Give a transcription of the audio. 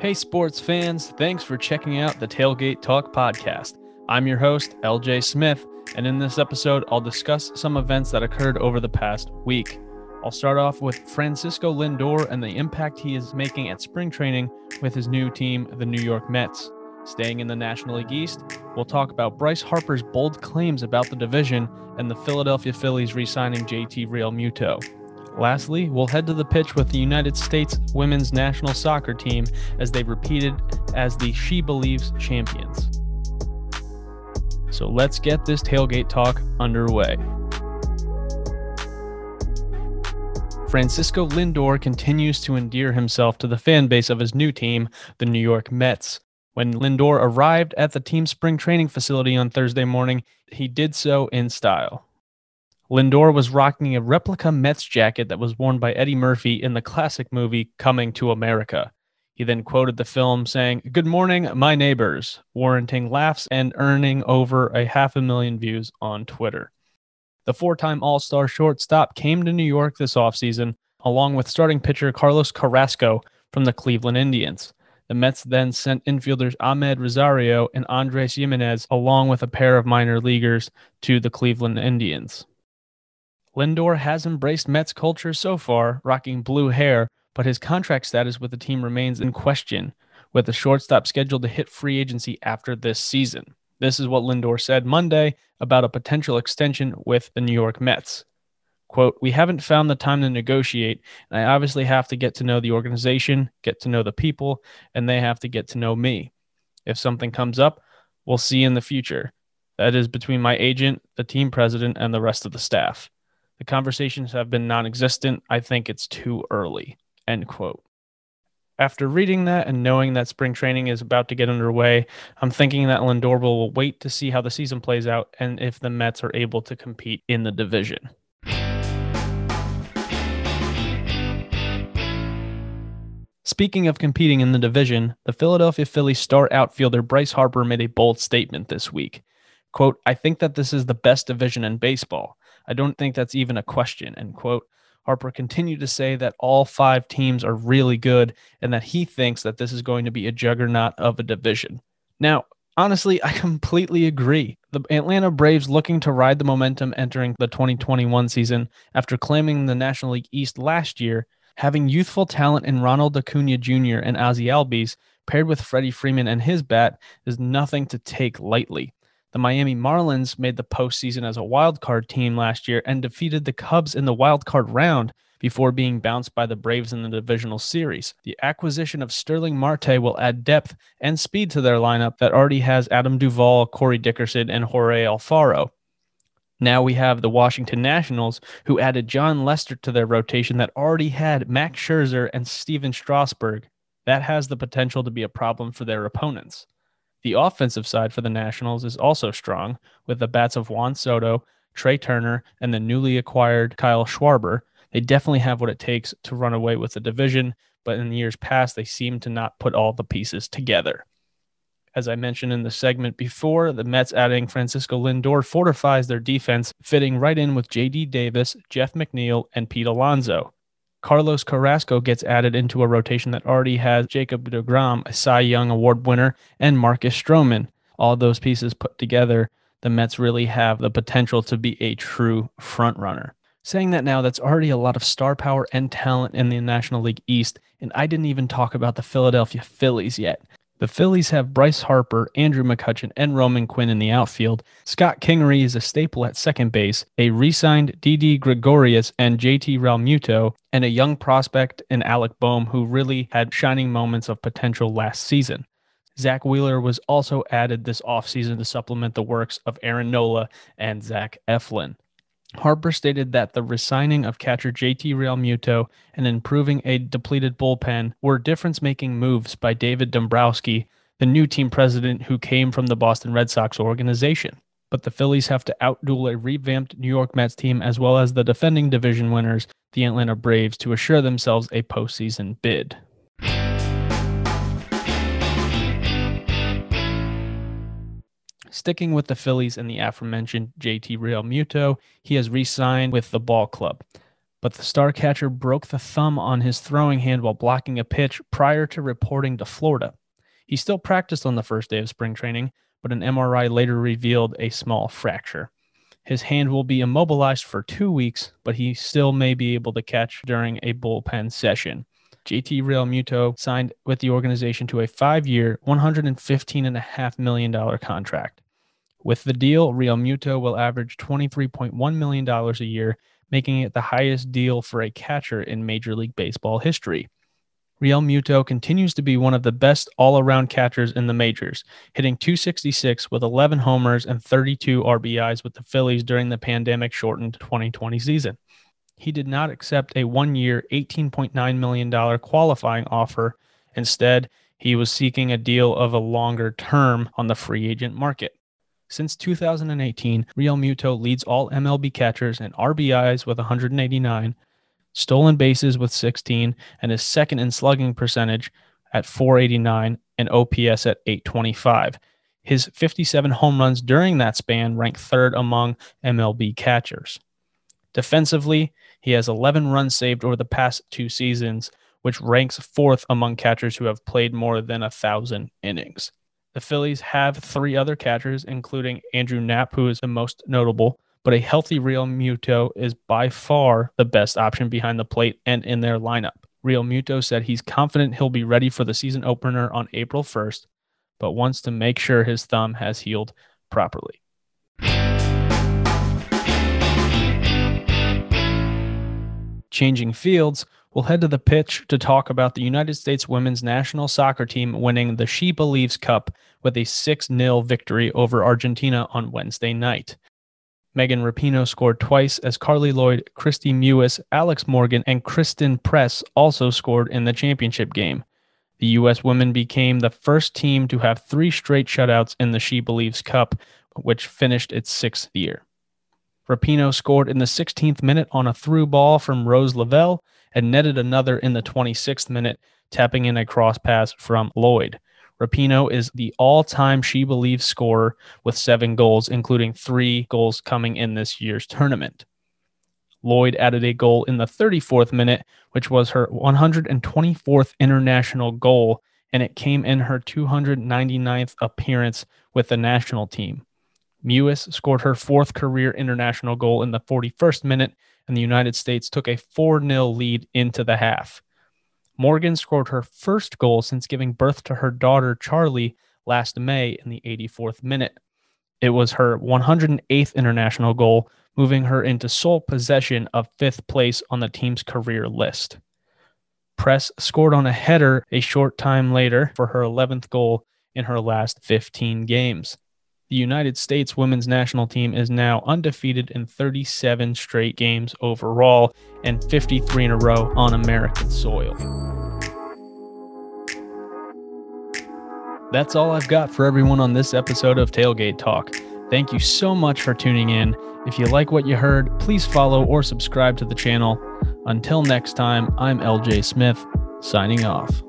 Hey, sports fans, thanks for checking out the Tailgate Talk podcast. I'm your host, LJ Smith, and in this episode, I'll discuss some events that occurred over the past week. I'll start off with Francisco Lindor and the impact he is making at spring training with his new team, the New York Mets. Staying in the National League East, we'll talk about Bryce Harper's bold claims about the division and the Philadelphia Phillies re signing JT Realmuto. Lastly, we'll head to the pitch with the United States women's national soccer team as they repeated as the She Believes champions. So let's get this tailgate talk underway. Francisco Lindor continues to endear himself to the fan base of his new team, the New York Mets. When Lindor arrived at the team's spring training facility on Thursday morning, he did so in style. Lindor was rocking a replica Mets jacket that was worn by Eddie Murphy in the classic movie Coming to America. He then quoted the film saying, Good morning, my neighbors, warranting laughs and earning over a half a million views on Twitter. The four time All Star shortstop came to New York this offseason, along with starting pitcher Carlos Carrasco from the Cleveland Indians. The Mets then sent infielders Amed Rosario and Andres Gimenez, along with a pair of minor leaguers, to the Cleveland Indians. Lindor has embraced Mets culture so far, rocking blue hair, but his contract status with the team remains in question, with the shortstop scheduled to hit free agency after this season. This is what Lindor said Monday about a potential extension with the New York Mets. Quote, We haven't found the time to negotiate, and I obviously have to get to know the organization, get to know the people, and they have to get to know me. If something comes up, we'll see in the future. That is between my agent, the team president, and the rest of the staff. The conversations have been non existent. I think it's too early. End quote. After reading that and knowing that spring training is about to get underway, I'm thinking that Lindor will wait to see how the season plays out and if the Mets are able to compete in the division. Speaking of competing in the division, the Philadelphia Phillies star outfielder Bryce Harper made a bold statement this week. Quote, I think that this is the best division in baseball. I don't think that's even a question. End quote. Harper continued to say that all five teams are really good and that he thinks that this is going to be a juggernaut of a division. Now, honestly, I completely agree. The Atlanta Braves looking to ride the momentum entering the 2021 season after claiming the National League East last year, having youthful talent in Ronald Acuna Jr. and Ozzie Albies paired with Freddie Freeman and his bat is nothing to take lightly. The Miami Marlins made the postseason as a wild card team last year and defeated the Cubs in the wild card round before being bounced by the Braves in the divisional series. The acquisition of Starling Marte will add depth and speed to their lineup that already has Adam Duvall, Corey Dickerson, and Jorge Alfaro. Now we have the Washington Nationals, who added Jon Lester to their rotation that already had Max Scherzer and Stephen Strasburg. That has the potential to be a problem for their opponents. The offensive side for the Nationals is also strong, with the bats of Juan Soto, Trea Turner, and the newly acquired Kyle Schwarber. They definitely have what it takes to run away with the division, but in years past, they seem to not put all the pieces together. As I mentioned in the segment before, the Mets adding Francisco Lindor fortifies their defense, fitting right in with JD Davis, Jeff McNeil, and Pete Alonso. Carlos Carrasco gets added into a rotation that already has Jacob DeGrom, a Cy Young Award winner, and Marcus Stroman. All those pieces put together, the Mets really have the potential to be a true frontrunner. Saying that now, that's already a lot of star power and talent in the National League East, and I didn't even talk about the Philadelphia Phillies yet. The Phillies have Bryce Harper, Andrew McCutchen, and Roman Quinn in the outfield. Scott Kingery is a staple at second base, a re signed Didi Gregorius and JT Realmuto, and a young prospect in Alec Bohm who really had shining moments of potential last season. Zack Wheeler was also added this offseason to supplement the works of Aaron Nola and Zach Eflin. Harper stated that the resigning of catcher JT Realmuto and improving a depleted bullpen were difference making moves by David Dombrowski, the new team president who came from the Boston Red Sox organization. But the Phillies have to outduel a revamped New York Mets team as well as the defending division winners, the Atlanta Braves, to assure themselves a postseason bid. Sticking with the Phillies and the aforementioned JT Realmuto, he has re signed with the ball club. but the star catcher broke the thumb on his throwing hand while blocking a pitch prior to reporting to Florida. He still practiced on the first day of spring training, but an MRI later revealed a small fracture. His hand will be immobilized for two weeks, but he still may be able to catch during a bullpen session. JT Realmuto signed with the organization to a five year, $115.5 million contract. With the deal, Realmuto will average $23.1 million a year, making it the highest deal for a catcher in Major League Baseball history. Realmuto continues to be one of the best all around catchers in the majors, hitting 266 with 11 homers and 32 RBIs with the Phillies during the pandemic shortened 2020 season. He did not accept a one year, $18.9 million qualifying offer. Instead, he was seeking a deal of a longer term on the free agent market. Since 2018, Realmuto leads all MLB catchers in RBIs with 189, stolen bases with 16, and is second in slugging percentage at 489 and OPS at 825. His 57 home runs during that span rank third among MLB catchers. Defensively, he has 11 runs saved over the past two seasons, which ranks fourth among catchers who have played more than a thousand innings. The Phillies have three other catchers, including Andrew Knapp, who is the most notable, but a healthy Realmuto is by far the best option behind the plate and in their lineup. Realmuto said he's confident he'll be ready for the season opener on April 1st, but wants to make sure his thumb has healed properly. Changing fields, we'll head to the pitch to talk about the United States women's national soccer team winning the She Believes Cup with a 6 0 victory over Argentina on Wednesday night. Megan Rapinoe scored twice as Carli Lloyd, Kristie Mewis, Alex Morgan, and Christen Press also scored in the championship game. The U.S. women became the first team to have three straight shutouts in the She Believes Cup, which finished its sixth year. Rapinoe scored in the 16th minute on a through ball from Rose Lavelle and netted another in the 26th minute, tapping in a cross pass from Lloyd. Rapinoe is the all time She Believes scorer with seven goals, including three goals coming in this year's tournament. Lloyd added a goal in the 34th minute, which was her 124th international goal, and it came in her 299th appearance with the national team. Mewis scored her fourth career international goal in the 41st minute, and the United States took a 4 0 lead into the half. Morgan scored her first goal since giving birth to her daughter Charlie last May in the 84th minute. It was her 108th international goal, moving her into sole possession of fifth place on the team's career list. Press scored on a header a short time later for her 11th goal in her last 15 games. The United States women's national team is now undefeated in 37 straight games overall and 53 in a row on American soil. That's all I've got for everyone on this episode of Tailgate Talk. Thank you so much for tuning in. If you like what you heard, please follow or subscribe to the channel. Until next time, I'm LJ Smith, signing off.